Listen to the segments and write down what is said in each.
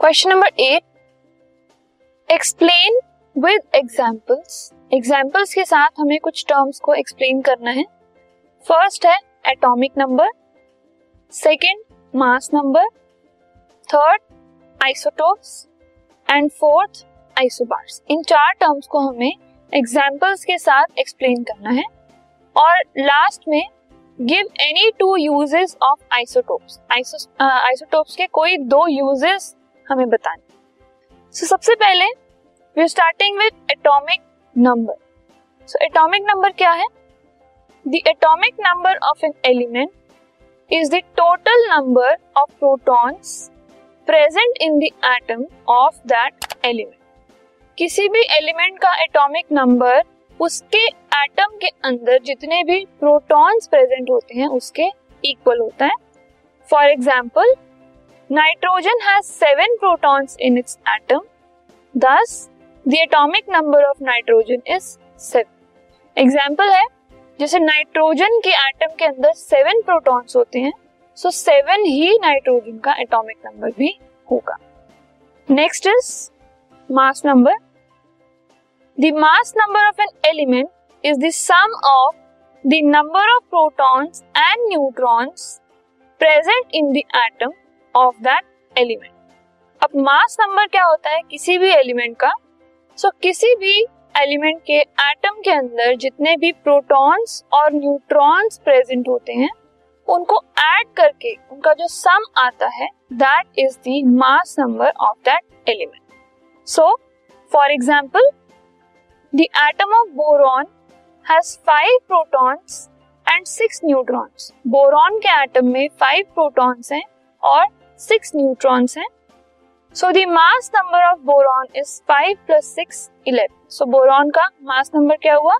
Question number eight explain with examples examples के साथ हमें कुछ टर्म्स को एक्सप्लेन करना है. फ़र्स्ट है atomic number second mass number third isotopes and fourth isobars in चार टर्म्स को हमें एग्जाम्पल्स के साथ एक्सप्लेन करना है. और लास्ट में give any two uses of isotopes isotopes के कोई दो यूजेस हमें बताने सो so, सबसे पहले we are starting with atomic number so atomic number क्या है? The atomic number of an element is the total number of protons present in the atom of that element किसी भी एलिमेंट का atomic number उसके atom के अंदर जितने भी प्रोटॉन्स प्रेजेंट होते हैं उसके इक्वल होता है। For example nitrogen has seven protons in its atom thus the atomic number of nitrogen is seven example है, जैसे नाइट्रोजन के एटम के अंदर सेवन प्रोटॉन्स होते हैं सो so सेवन ही नाइट्रोजन का एटॉमिक नंबर भी होगा। Next is mass number the mass number of an element is the sum of the number of protons and neutrons present in the atom of that element अब mass number क्या होता है? किसी भी element का। सो so, किसी भी element के एटम के अंदर जितने भी प्रोटॉन्स और न्यूट्रॉन्स प्रेजेंट होते हैं उनको ऐड करके उनका जो सम आता है that is the mass number of that element so for example the atom of boron has five protons and six neutrons boron के एटम में फाइव प्रोटॉन्स हैं और सिक्स न्यूट्रॉन्स हैं। So the mass number of boron is five plus six eleven so boron का mass number क्या हुआ?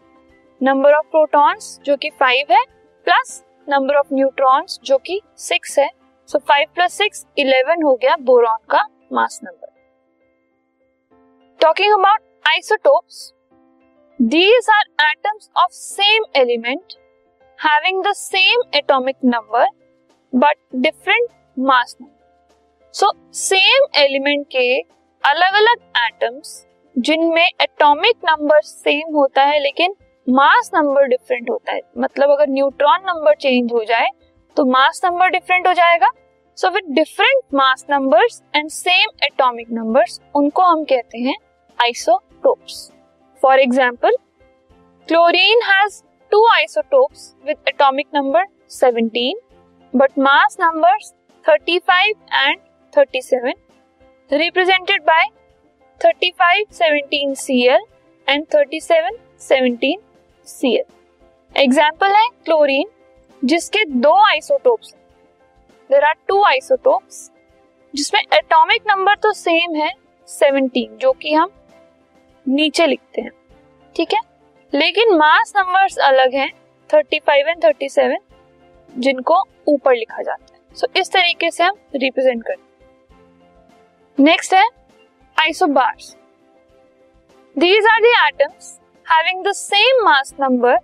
Number of protons जो कि फाइव है प्लस नंबर ऑफ़ न्यूट्रॉन्स जो कि सिक्स है। So five plus six eleven हो गया बोरॉन का mass number talking about isotopes these are atoms of same element having the same atomic number but different mass number so same element के अलग अलग atoms जिनमें atomic number same होता है, लेकिन मास नंबर डिफरेंट होता है। मतलब अगर न्यूट्रॉन नंबर चेंज हो जाए तो मास नंबर डिफरेंट हो जाएगा। So with different mass numbers and same atomic numbers उनको हम कहते हैं isotopes for example chlorine has two isotopes with atomic number 17 but mass numbers 35 and 37 represented by 35 17 Cl and 37 17 Cl. Example है chlorine जिसके दो isotopes there are two isotopes जिसमें atomic number तो same है 17 जो कि हम नीचे लिखते हैं। ठीक है? लेकिन मास नंबर्स अलग हैं 35 एंड 37 जिनको ऊपर लिखा जाता है। सो so, इस तरीके से हम रिप्रेजेंट करते हैं। नेक्स्ट है isobars these are the atoms having the same mass number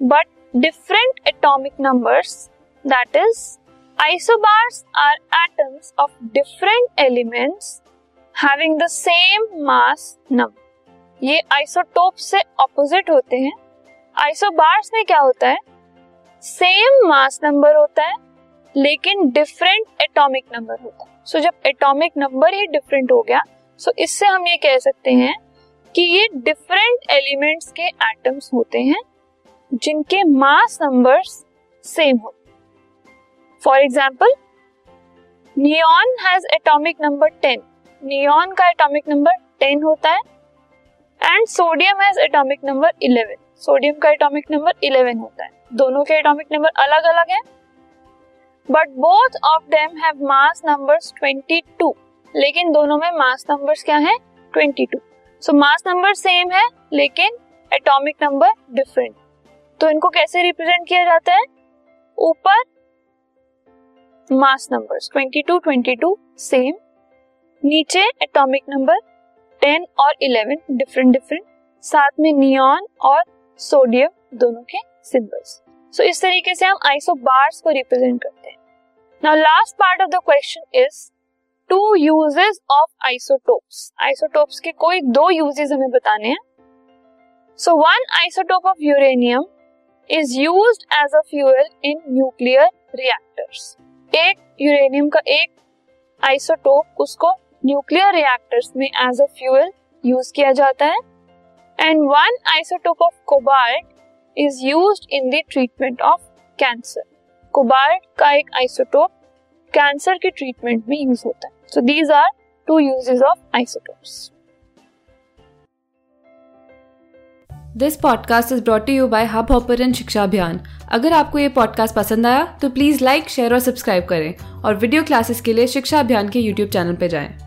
but different atomic numbers that is isobars are atoms of different elements having the same mass number ये isotope से opposite होते हैं। Isobars में क्या होता है? Same mass number होता है। लेकिन डिफरेंट एटॉमिक नंबर होता है। सो so, जब एटॉमिक नंबर ही डिफरेंट हो गया सो so इससे हम ये कह सकते हैं कि ये डिफरेंट एलिमेंट्स के एटम्स होते हैं जिनके मास नंबर्स सेम होते for example neon has atomic number ten neon का एटॉमिक नंबर टेन होता है and sodium has atomic number eleven sodium का एटॉमिक नंबर इलेवन होता है। दोनों के एटॉमिक नंबर अलग अलग हैं। But both of them have mass numbers 22 लेकिन दोनों में मास नंबर्स क्या है? 22 सो मास नंबर सेम है लेकिन एटॉमिक नंबर डिफरेंट तो इनको कैसे रिप्रेजेंट किया जाता है? ऊपर मास नंबर्स 22 22 सेम नीचे एटॉमिक नंबर 10 और 11 डिफरेंट डिफरेंट साथ में नियॉन और सोडियम दोनों के सिंबल्स सो so, इस तरीके से हम आइसोबार्स को रिप्रेजेंट करते हैं। Now last part of the question is two uses of isotopes isotopes के कोई दो यूजेस हमें बताने हैं। So one isotope of uranium is used as a fuel in nuclear reactors एक यूरेनियम का एक आइसोटोप उसको न्यूक्लियर रिएक्टर्स में एज अ फ्यूल यूज़ किया जाता है। And one isotope of cobalt is used in the treatment of cancer cobalt का एक आइसोटोप कैंसर के ट्रीटमेंट में यूज़ होता है। So these are two uses of isotopes this podcast is brought you by Hubhopper शिक्षा अभियान अगर आपको ये पॉडकास्ट पसंद आया तो प्लीज़ लाइक शेयर और सब्सक्राइब करें। और वीडियो क्लासेस के लिए शिक्षा अभियान के यूट्यूब चैनल पर जाएँ।